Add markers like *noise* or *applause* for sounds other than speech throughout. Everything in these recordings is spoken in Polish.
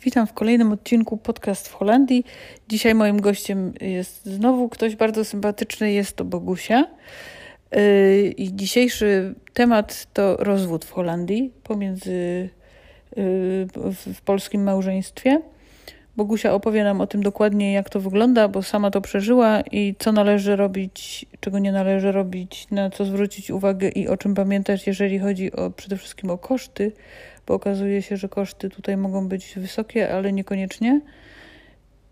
Witam w kolejnym odcinku Podcast w Holandii. Dzisiaj moim gościem jest znowu ktoś bardzo sympatyczny, jest to Bogusia. Yy, I dzisiejszy temat to rozwód w Holandii pomiędzy w, w polskim małżeństwie. Bogusia opowie nam o tym dokładnie, jak to wygląda, bo sama to przeżyła i co należy robić, czego nie należy robić, na co zwrócić uwagę i o czym pamiętać, jeżeli chodzi o przede wszystkim o koszty, bo okazuje się, że koszty tutaj mogą być wysokie, ale niekoniecznie.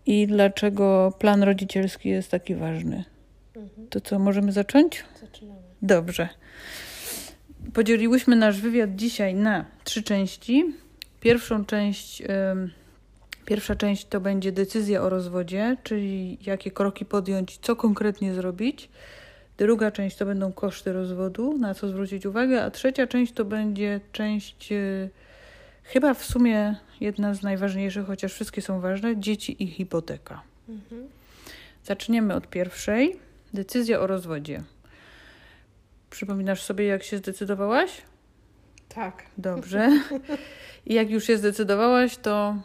I dlaczego plan rodzicielski jest taki ważny. Mhm. To co, możemy zacząć? Zaczynamy. Dobrze. Podzieliłyśmy nasz wywiad dzisiaj na trzy części. Pierwszą część, pierwsza część to będzie decyzja o rozwodzie, czyli jakie kroki podjąć, co konkretnie zrobić. Druga część to będą koszty rozwodu, na co zwrócić uwagę, a trzecia część to będzie część e, chyba w sumie jedna z najważniejszych, chociaż wszystkie są ważne, dzieci i hipoteka. Mhm. Zaczniemy od pierwszej. Decyzja o rozwodzie. Przypominasz sobie, jak się zdecydowałaś? Tak. Dobrze. *laughs* I jak już się zdecydowałaś, to,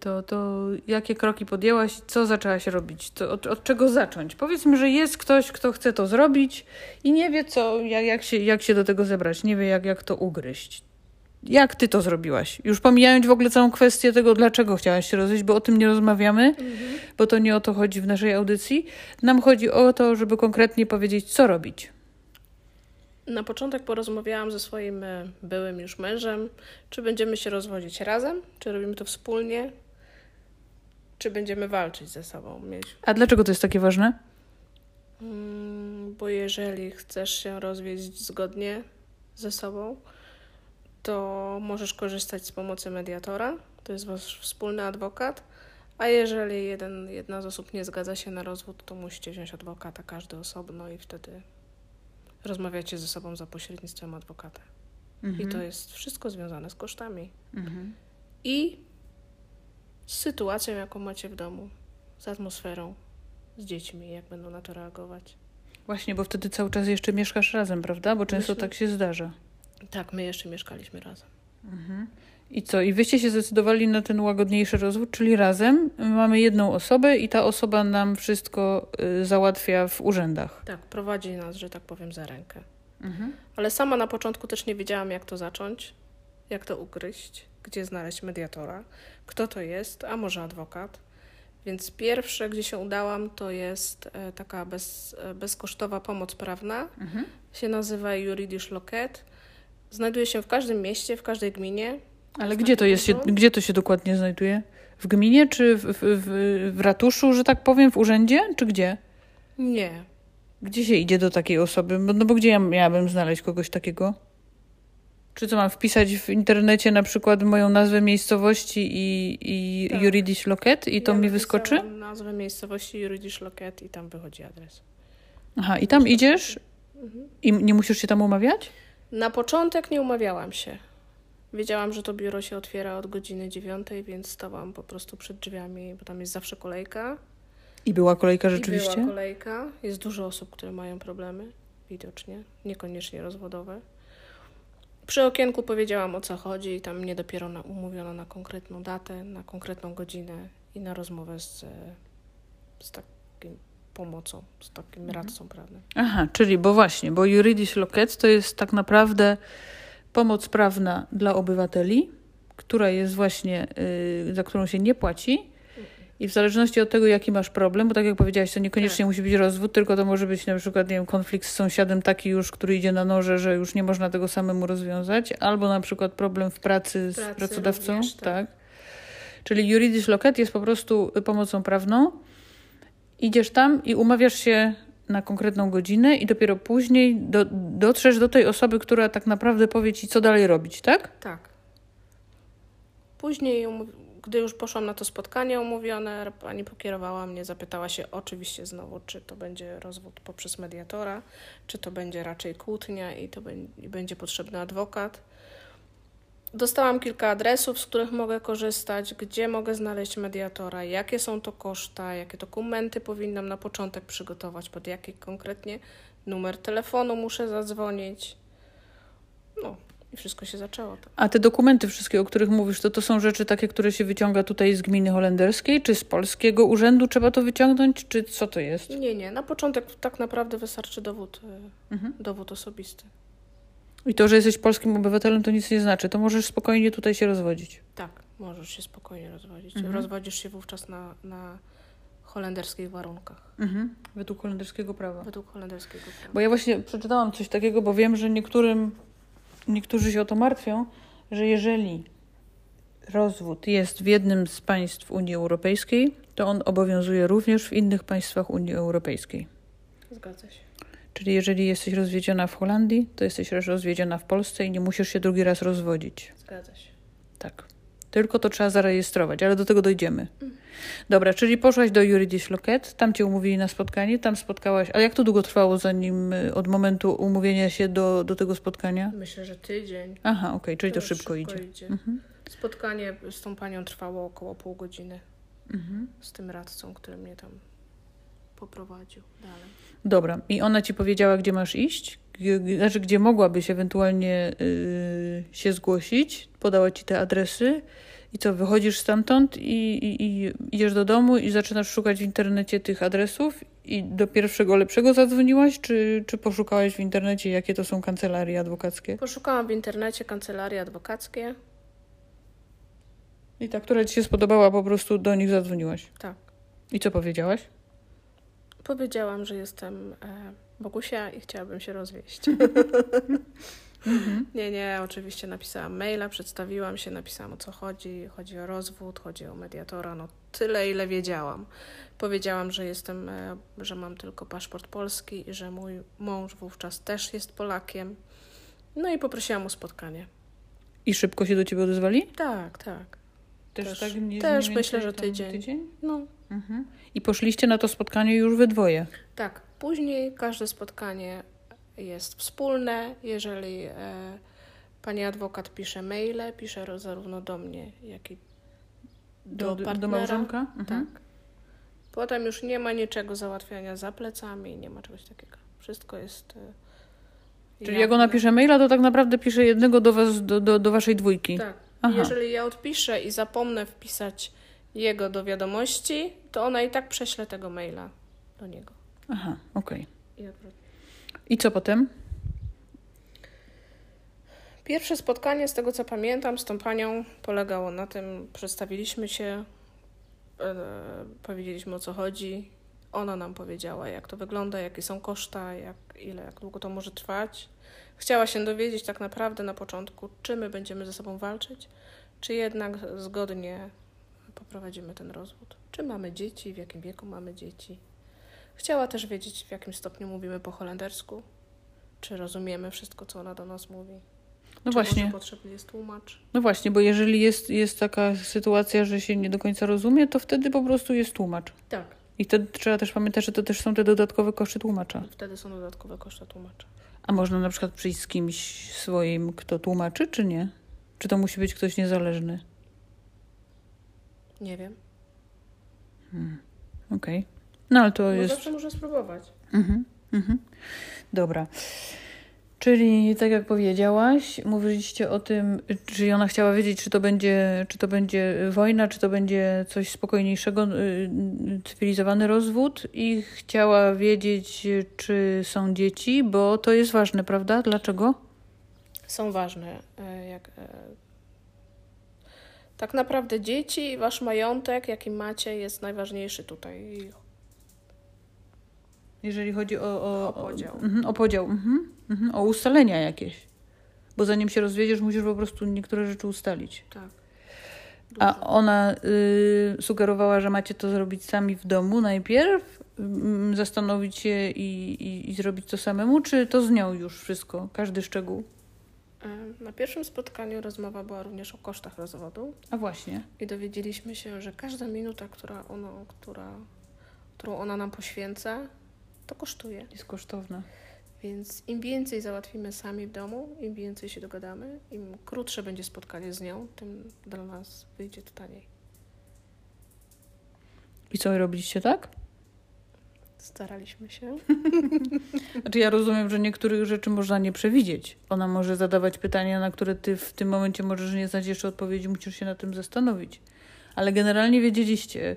to, to jakie kroki podjęłaś? Co zaczęłaś robić? To, od, od czego zacząć? Powiedzmy, że jest ktoś, kto chce to zrobić i nie wie, co, jak, jak, się, jak się do tego zebrać, nie wie, jak, jak to ugryźć. Jak ty to zrobiłaś? Już pomijając w ogóle całą kwestię tego, dlaczego chciałaś się rozwijać, bo o tym nie rozmawiamy, Mhm. bo to nie o to chodzi w naszej audycji. Nam chodzi o to, żeby konkretnie powiedzieć, co robić. Na początek porozmawiałam ze swoim e, byłym już mężem, czy będziemy się rozwodzić razem, czy robimy to wspólnie, czy będziemy walczyć ze sobą. Mieć. A dlaczego to jest takie ważne? Mm, Bo jeżeli chcesz się rozwieść zgodnie ze sobą, to możesz korzystać z pomocy mediatora, to jest wasz wspólny adwokat, a jeżeli jeden, jedna z osób nie zgadza się na rozwód, to musicie wziąć adwokata, każdy osobno i wtedy rozmawiacie ze sobą za pośrednictwem adwokata. I to jest wszystko związane z kosztami Mhm. i z sytuacją, jaką macie w domu, z atmosferą, z dziećmi, jak będą na to reagować. Właśnie, bo wtedy cały czas jeszcze mieszkasz razem, prawda? Bo często tak się zdarza. Tak, my jeszcze mieszkaliśmy razem. I co? I wyście się zdecydowali na ten łagodniejszy rozwód, czyli razem mamy jedną osobę i ta osoba nam wszystko y, załatwia w urzędach. Tak, prowadzi nas, że tak powiem, za rękę. Mhm. Ale sama na początku też nie wiedziałam, jak to zacząć, jak to ugryźć, gdzie znaleźć mediatora, kto to jest, a może adwokat. Więc pierwsze, gdzie się udałam, to jest e, taka bez, e, bezkosztowa pomoc prawna. Mhm. Się nazywa Juridisch Loket. Znajduje się w każdym mieście, w każdej gminie. Ale gdzie to jest, się, gdzie to się dokładnie znajduje? W gminie, czy w, w, w, w ratuszu, że tak powiem, w urzędzie, czy gdzie? Nie. Gdzie się idzie do takiej osoby? No bo gdzie ja miałabym znaleźć kogoś takiego? Czy co mam wpisać w internecie na przykład moją nazwę miejscowości i, i Tak. Juridisch Loket i to ja mi wyskoczy? nazwę miejscowości Juridisch Loket i tam wychodzi adres. Aha, i tam idziesz Mhm. i nie musisz się tam umawiać? Na początek nie umawiałam się. Wiedziałam, że to biuro się otwiera od godziny dziewiątej, więc stałam po prostu przed drzwiami, bo tam jest zawsze kolejka. I była kolejka I rzeczywiście? była kolejka. Jest dużo osób, które mają problemy, widocznie, niekoniecznie rozwodowe. Przy okienku powiedziałam o co chodzi i tam mnie dopiero na, umówiono na konkretną datę, na konkretną godzinę i na rozmowę z, z takim pomocą, z takim Mhm. radcą prawnym. Aha, czyli, bo właśnie, bo Juridisch Loket to jest tak naprawdę pomoc prawna dla obywateli, która jest właśnie, y, za którą się nie płaci. I w zależności od tego, jaki masz problem, bo tak jak powiedziałaś, to niekoniecznie Tak. musi być rozwód, tylko to może być na przykład, nie wiem, konflikt z sąsiadem taki już, który idzie na noże, że już nie można tego samemu rozwiązać, albo na przykład problem w pracy z pracy pracodawcą. również, tak. tak. Czyli Juridisch Loket jest po prostu pomocą prawną. Idziesz tam i umawiasz się na konkretną godzinę i dopiero później do, dotrzesz do tej osoby, która tak naprawdę powie ci, co dalej robić, tak? Tak. Później, gdy już poszłam na to spotkanie umówione, pani pokierowała mnie, zapytała się oczywiście znowu, czy to będzie rozwód poprzez mediatora, czy to będzie raczej kłótnia i to będzie potrzebny adwokat. Dostałam kilka adresów, z których mogę korzystać, gdzie mogę znaleźć mediatora, jakie są to koszta, jakie dokumenty powinnam na początek przygotować, pod jaki konkretnie numer telefonu muszę zadzwonić. No, I wszystko się zaczęło. Tak. A te dokumenty wszystkie, o których mówisz, to to są rzeczy takie, które się wyciąga tutaj z gminy holenderskiej, czy z polskiego urzędu trzeba to wyciągnąć, czy co to jest? Nie, nie. Na początek tak naprawdę wystarczy dowód, y, Mhm. dowód osobisty. I to, że jesteś polskim obywatelem, to nic nie znaczy. To możesz spokojnie tutaj się rozwodzić. Tak, możesz się spokojnie rozwodzić. Mhm. Rozwodzisz się wówczas na, na holenderskich warunkach, Mhm. Według holenderskiego prawa. według holenderskiego prawa. Bo ja właśnie przeczytałam coś takiego, bo wiem, że niektórym, niektórzy się o to martwią, że jeżeli rozwód jest w jednym z państw Unii Europejskiej, to on obowiązuje również w innych państwach Unii Europejskiej. Zgadza się. Czyli jeżeli jesteś rozwiedziona w Holandii, to jesteś rozwiedziona w Polsce i nie musisz się drugi raz rozwodzić. Zgadza się. Tak. Tylko to trzeba zarejestrować, ale do tego dojdziemy. Dobra, czyli poszłaś do Juridis Loket, tam cię umówili na spotkanie, tam spotkałaś. A jak to długo trwało, zanim y, od momentu umówienia się do, do tego spotkania? Myślę, że tydzień. Aha, okej, czyli to szybko, idzie. Mhm. Spotkanie z tą panią trwało około pół godziny Mhm. z tym radcą, który mnie tam poprowadził dalej. Dobra, i ona ci powiedziała, gdzie masz iść? Znaczy, gdzie mogłabyś ewentualnie y, się zgłosić? Podała ci te adresy i co, wychodzisz stamtąd i, i, i idziesz do domu i zaczynasz szukać w internecie tych adresów i do pierwszego lepszego zadzwoniłaś, czy, czy poszukałaś w internecie, jakie to są kancelarie adwokackie? Poszukałam w internecie kancelarie adwokackie. I ta, która ci się spodobała, po prostu do nich zadzwoniłaś. Tak. I co powiedziałaś? Powiedziałam, że jestem e, Bogusia i chciałabym się rozwieść. *laughs* Nie, nie, oczywiście napisałam maila, przedstawiłam się, napisałam o co chodzi. Chodzi o rozwód, chodzi o mediatora, no tyle ile wiedziałam. Powiedziałam, że jestem, e, że mam tylko paszport polski i że mój mąż wówczas też jest Polakiem. No i poprosiłam o spotkanie. I szybko się do ciebie odezwali? Tak, tak. Też- tak nie, też myślę, że tydzień. tydzień? No, Mhm. I poszliście na to spotkanie już we dwoje. Tak, później każde spotkanie jest wspólne. Jeżeli e, pani adwokat pisze maile, pisze zarówno do mnie, jak i do, Do, do, partnera. do małżonka? Mhm. Tak. Potem już nie ma niczego załatwiania za plecami, nie ma czegoś takiego. Wszystko jest. E, Czyli jak ona pisze maila, to tak naprawdę pisze jednego do was, do, do, do waszej dwójki. Tak. Aha. Jeżeli ja odpiszę i zapomnę wpisać jego do wiadomości, to ona i tak prześle tego maila do niego. Aha, okej. I odwrotnie. I co potem? Pierwsze spotkanie, z tego co pamiętam, z tą panią polegało na tym, przedstawiliśmy się, e, powiedzieliśmy o co chodzi. Ona nam powiedziała, jak to wygląda, jakie są koszta, jak, ile, jak długo to może trwać. Chciała się dowiedzieć tak naprawdę na początku, czy my będziemy ze sobą walczyć, czy jednak zgodnie poprowadzimy ten rozwód. Czy mamy dzieci, w jakim wieku mamy dzieci. Chciała też wiedzieć, w jakim stopniu mówimy po holendersku, czy rozumiemy wszystko, co ona do nas mówi. No Czy właśnie, potrzebny jest tłumacz? no właśnie, bo jeżeli jest, jest taka sytuacja, że się nie do końca rozumie, to wtedy po prostu jest tłumacz. Tak. I wtedy trzeba też pamiętać, że to też są te dodatkowe koszty tłumacza. Wtedy są dodatkowe koszty tłumacza. A można na przykład przyjść z kimś swoim, kto tłumaczy, czy nie? Czy to musi być ktoś niezależny? Nie wiem. Okej. No ale to No jest... zawsze można spróbować. Mhm, mhm. Dobra. Czyli tak jak powiedziałaś, mówiliście o tym, czy ona chciała wiedzieć, czy to będzie, czy to będzie wojna, czy to będzie coś spokojniejszego, y, cywilizowany rozwód i chciała wiedzieć, czy są dzieci, bo to jest ważne, prawda? Dlaczego? Są ważne. e, Jak, e, tak naprawdę dzieci i wasz majątek, jaki macie, jest najważniejszy tutaj. Jeżeli chodzi o, o, O podział. O, mhm, o podział, mhm, mhm, o ustalenia jakieś. Bo zanim się rozwiedziesz, musisz po prostu niektóre rzeczy ustalić. Tak. A Dużo. ona y, sugerowała, że macie to zrobić sami w domu najpierw, mm, zastanowić się i, i, i zrobić to samemu, czy to z nią już wszystko, każdy szczegół? Na pierwszym spotkaniu rozmowa była również o kosztach rozwodu A właśnie. i dowiedzieliśmy się, że każda minuta, która ona, która, którą ona nam poświęca, to kosztuje. Jest kosztowna. Więc im więcej załatwimy sami w domu, im więcej się dogadamy, im krótsze będzie spotkanie z nią, tym dla nas wyjdzie to taniej. I co robiliście tak? Staraliśmy się. *laughs* Znaczy ja rozumiem, że niektórych rzeczy można nie przewidzieć. Ona może zadawać pytania, na które ty w tym momencie możesz nie znać jeszcze odpowiedzi, musisz się na tym zastanowić. Ale generalnie wiedzieliście,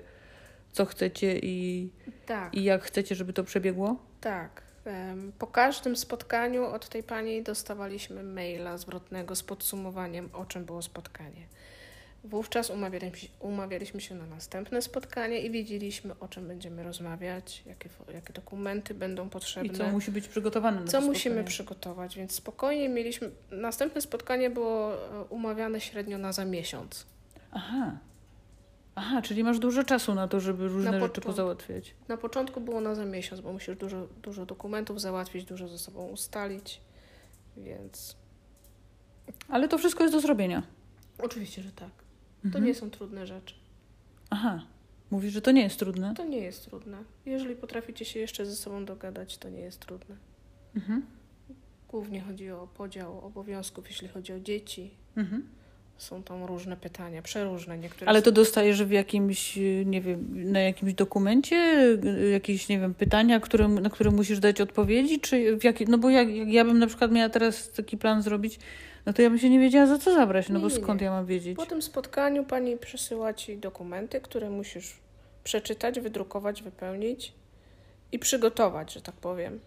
co chcecie i, Tak, i jak chcecie, żeby to przebiegło? tak. Po każdym spotkaniu od tej pani dostawaliśmy maila zwrotnego z podsumowaniem, o czym było spotkanie. Wówczas umawialiśmy się, umawialiśmy się na następne spotkanie i wiedzieliśmy, o czym będziemy rozmawiać, jakie, jakie dokumenty będą potrzebne. I co musi być przygotowane na Co musimy przygotować, więc spokojnie mieliśmy. Następne spotkanie było e, umawiane średnio na za miesiąc. Aha. Aha, czyli masz dużo czasu na to, żeby różne Na rzeczy pozałatwiać. Na początku było na za miesiąc, bo musisz dużo, dużo dokumentów załatwić, dużo ze sobą ustalić, więc Ale to wszystko jest do zrobienia. oczywiście, że tak. To Mhm. nie są trudne rzeczy. Aha. Mówisz, że to nie jest trudne? To nie jest trudne. Jeżeli potraficie się jeszcze ze sobą dogadać, to nie jest trudne. Mhm. Głównie chodzi o podział obowiązków, jeśli chodzi o dzieci. Mhm. Są tam różne pytania, przeróżne. Niektóre Ale to dostajesz w jakimś, nie wiem, na jakimś dokumencie jakieś, nie wiem, pytania, które, na które musisz dać odpowiedzi, czy w jakie, no bo jak, jak ja bym na przykład miała teraz taki plan zrobić, no to ja bym się nie wiedziała za co zabrać, no Nie, bo skąd nie. ja mam wiedzieć? Po tym spotkaniu pani przesyła ci dokumenty, które musisz przeczytać, wydrukować, wypełnić i przygotować, że tak powiem.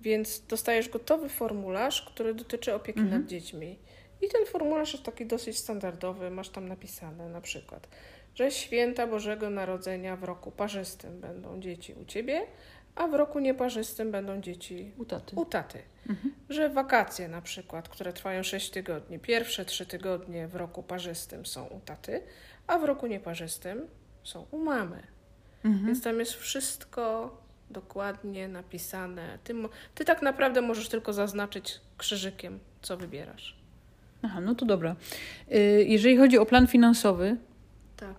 Więc dostajesz gotowy formularz, który dotyczy opieki Mhm. nad dziećmi. I ten formularz jest taki dosyć standardowy. Masz tam napisane na przykład, że święta Bożego Narodzenia w roku parzystym będą dzieci u ciebie, a w roku nieparzystym będą dzieci U taty. u taty. Mhm. Że wakacje na przykład, które trwają 6 tygodni, pierwsze 3 tygodnie w roku parzystym są u taty, a w roku nieparzystym są u mamy. Mhm. Więc tam jest wszystko dokładnie napisane. Ty, ty tak naprawdę możesz tylko zaznaczyć krzyżykiem, co wybierasz. Aha, no to dobra. Y, Jeżeli chodzi o plan finansowy, Tak.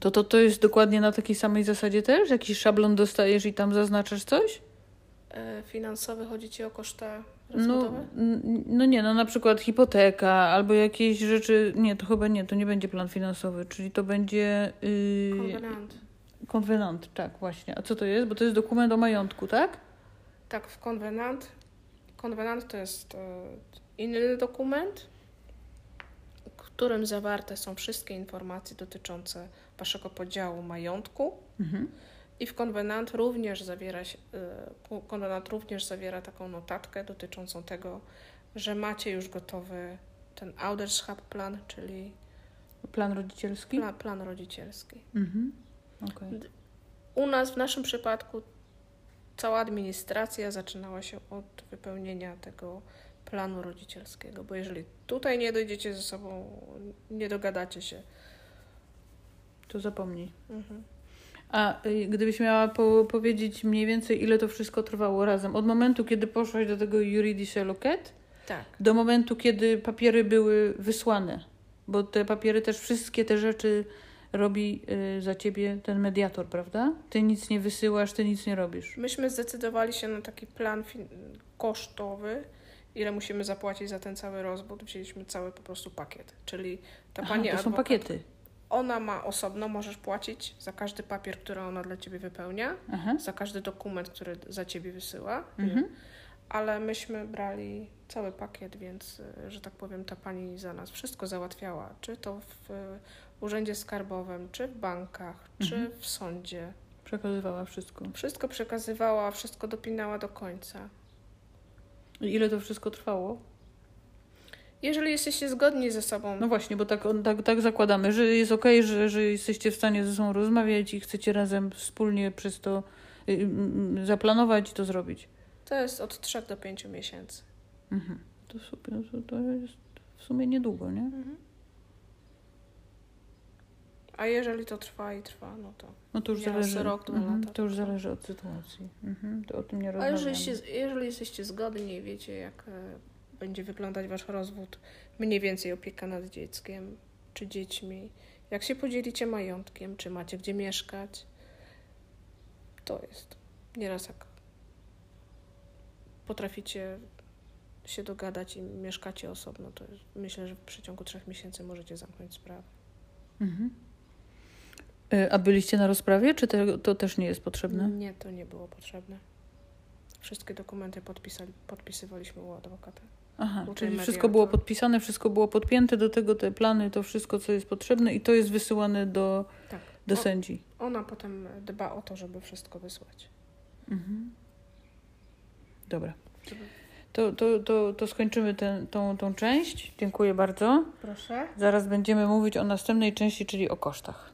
to, to to jest dokładnie na takiej samej zasadzie też? Jakiś szablon dostajesz i tam zaznaczasz coś? E, finansowy chodzi ci o koszty No, rozwodowe? no nie, no na przykład hipoteka albo jakieś rzeczy. Nie, to chyba nie, to nie będzie plan finansowy, czyli to będzie. Yy, Konwenant. konwenant, tak, właśnie. A co to jest? Bo to jest dokument o majątku, tak? Tak, w konwenant. Konwenant to jest e, inny dokument, którym zawarte są wszystkie informacje dotyczące waszego podziału majątku. Mhm. I w konwenant również zawiera się, e, konwenant również zawiera taką notatkę dotyczącą tego, że macie już gotowy ten Ouderschap plan, czyli Plan rodzicielski? plan, plan rodzicielski. Mhm. Okej. U nas w naszym przypadku cała administracja zaczynała się od wypełnienia tego planu rodzicielskiego, bo jeżeli tutaj nie dojdziecie ze sobą, nie dogadacie się. To zapomnij. Mhm. A y, gdybyś miała po, powiedzieć mniej więcej, ile to wszystko trwało razem? Od momentu, kiedy poszłaś do tego Juridice Loket, Tak, do momentu, kiedy papiery były wysłane. Bo te papiery też, wszystkie te rzeczy robi y, za ciebie ten mediator, prawda? Ty nic nie wysyłasz, ty nic nie robisz. myśmy zdecydowali się na taki plan kosztowy, ile musimy zapłacić za ten cały rozwód. Wzięliśmy cały po prostu pakiet, czyli ta Aha, pani to są adwokat, pakiety. ona ma osobno, możesz płacić za każdy papier, który ona dla ciebie wypełnia, Aha. za każdy dokument, który za ciebie wysyła. Mhm. ale myśmy brali cały pakiet, więc, y, że tak powiem, ta pani za nas wszystko załatwiała, czy to w y, urzędzie skarbowym, czy w bankach, czy Mhm. w sądzie. Przekazywała wszystko. Wszystko przekazywała, wszystko dopinała do końca. I ile to wszystko trwało? Jeżeli jesteście zgodni ze sobą, No właśnie, bo tak, tak, tak zakładamy, że jest okej, że, że jesteście w stanie ze sobą rozmawiać i chcecie razem wspólnie przez to y, y, y, zaplanować i to zrobić. to jest od 3 do 5 miesięcy. Mhm. To super, to, to jest w sumie niedługo, nie? A jeżeli to trwa i trwa, no to. No to już zależy. rok, dwa mhm, lata, to już zależy od sytuacji. Mhm, to o tym nie A rozmawiamy. jeżeli, się, jeżeli jesteście zgodni i wiecie, jak e, będzie wyglądać wasz rozwód, mniej więcej opieka nad dzieckiem czy dziećmi, jak się podzielicie majątkiem, czy macie gdzie mieszkać, to jest nieraz jak potraficie się dogadać i mieszkacie osobno, to myślę, że w przeciągu trzech miesięcy możecie zamknąć sprawę. Mhm. Y, a byliście na rozprawie, czy to, to też nie jest potrzebne? Nie, to nie było potrzebne. Wszystkie dokumenty podpisali, podpisywaliśmy u adwokata. Aha, Uczy czyli wszystko było podpisane, wszystko było podpięte do tego, te plany, to wszystko, co jest potrzebne i to jest wysyłane do, Tak. do O- sędzi. Ona potem dba o to, żeby wszystko wysłać. Mhm. Dobra. To, to, to, to skończymy tę tą, tą część. Dziękuję bardzo. Proszę. Zaraz będziemy mówić o następnej części, czyli o kosztach.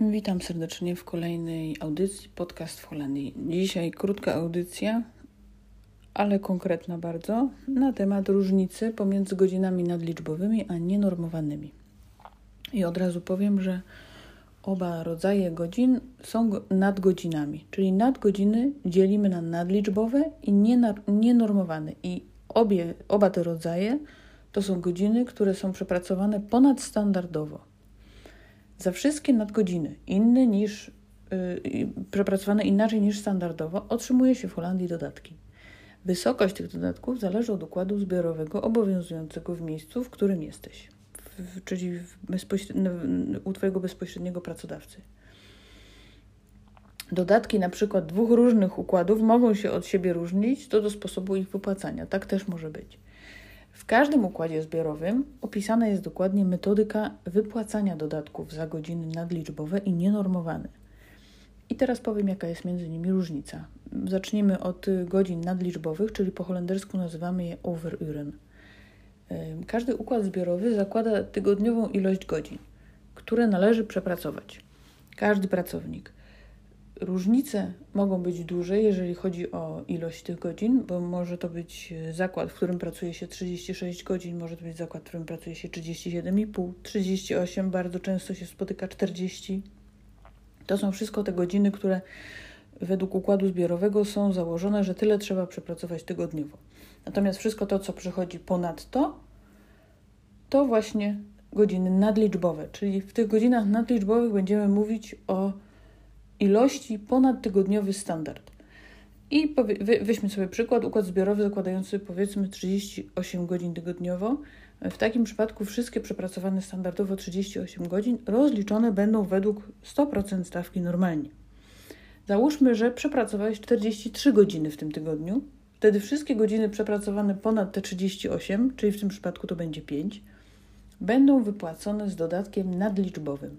Witam serdecznie w kolejnej audycji Podcast w Holandii. Dzisiaj krótka audycja, ale konkretna bardzo, na temat różnicy pomiędzy godzinami nadliczbowymi a nienormowanymi. I od razu powiem, że oba rodzaje godzin są go- nadgodzinami, czyli nadgodziny dzielimy na nadliczbowe i nienormowane. I obie, oba te rodzaje to są godziny, które są przepracowane ponadstandardowo. Za wszystkie nadgodziny inne niż yy, przepracowane inaczej niż standardowo otrzymuje się w Holandii dodatki. Wysokość tych dodatków zależy od układu zbiorowego obowiązującego w miejscu, w którym jesteś, w, czyli w bezpośrednio, u Twojego bezpośredniego pracodawcy. Dodatki na przykład dwóch różnych układów mogą się od siebie różnić co do sposobu ich wypłacania. Tak też może być. W każdym układzie zbiorowym opisana jest dokładnie metodyka wypłacania dodatków za godziny nadliczbowe i nienormowane. I teraz powiem, jaka jest między nimi różnica. Zacznijmy od godzin nadliczbowych, czyli po holendersku nazywamy je overuren. Każdy układ zbiorowy zakłada tygodniową ilość godzin, które należy przepracować. Każdy pracownik. Różnice mogą być duże, jeżeli chodzi o ilość tych godzin, bo może to być e, zakład, w którym pracuje się 36 godzin, może to być zakład, w którym pracuje się 37,5, 38, bardzo często się spotyka 40. To są wszystko te godziny, które według układu zbiorowego są założone, że tyle trzeba przepracować tygodniowo. Natomiast wszystko to, co przychodzi ponad to, to właśnie godziny nadliczbowe, czyli w tych godzinach nadliczbowych będziemy mówić o ilości ponadtygodniowy standard. I powie, wy, weźmy sobie przykład, układ zbiorowy zakładający powiedzmy 38 godzin tygodniowo. W takim przypadku wszystkie przepracowane standardowo 38 godzin rozliczone będą według 100% stawki normalnie. Załóżmy, że przepracowałeś 43 godziny w tym tygodniu. Wtedy wszystkie godziny przepracowane ponad te 38, czyli w tym przypadku to będzie 5, będą wypłacone z dodatkiem nadliczbowym.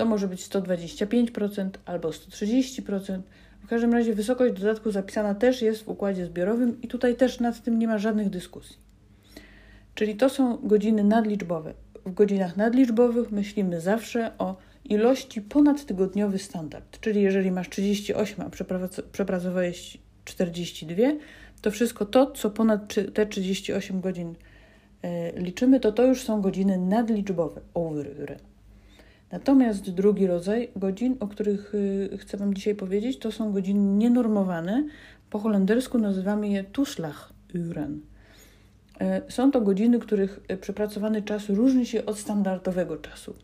To może być 125% albo 130%. W każdym razie wysokość dodatku zapisana też jest w układzie zbiorowym i tutaj też nad tym nie ma żadnych dyskusji. Czyli to są godziny nadliczbowe. W godzinach nadliczbowych myślimy zawsze o ilości ponadtygodniowy standard. Czyli jeżeli masz 38, a przeprac- przepracowałeś 42, to wszystko to, co ponad te 38 godzin e, liczymy, to to już są godziny nadliczbowe, overuren. Natomiast drugi rodzaj godzin, o których y, chcę Wam dzisiaj powiedzieć, to są godziny nienormowane. Po holendersku nazywamy je toeslaguren. E, Są to godziny, których e, przepracowany czas różni się od standardowego czasu.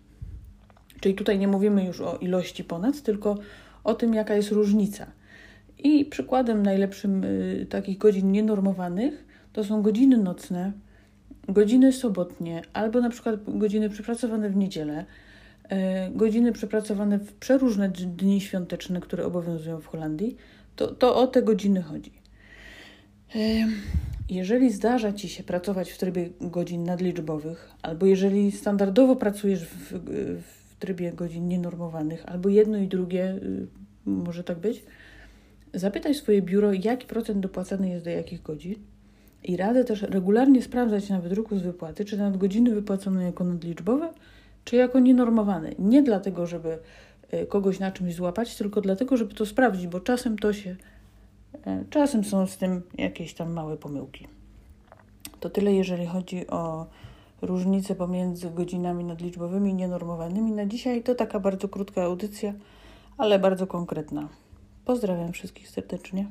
Czyli tutaj nie mówimy już o ilości ponad, tylko o tym, jaka jest różnica. I przykładem najlepszym y, takich godzin nienormowanych to są godziny nocne, godziny sobotnie, albo na przykład godziny przepracowane w niedzielę, godziny przepracowane w przeróżne dni świąteczne, które obowiązują w Holandii, to, to o te godziny chodzi. E, Jeżeli zdarza Ci się pracować w trybie godzin nadliczbowych, albo jeżeli standardowo pracujesz w, w trybie godzin nienormowanych, albo jedno i drugie, y, może tak być, zapytaj swoje biuro, jaki procent dopłacany jest do jakich godzin. I radę też regularnie sprawdzać na wydruku z wypłaty, czy nadgodziny wypłacone jako nadliczbowe, czy jako nienormowane. Nie dlatego, żeby e, kogoś na czymś złapać, tylko dlatego, żeby to sprawdzić, bo czasem to się, e, czasem są z tym jakieś tam małe pomyłki. To tyle, jeżeli chodzi o różnice pomiędzy godzinami nadliczbowymi i nienormowanymi. Na dzisiaj to taka bardzo krótka audycja, ale bardzo konkretna. Pozdrawiam wszystkich serdecznie.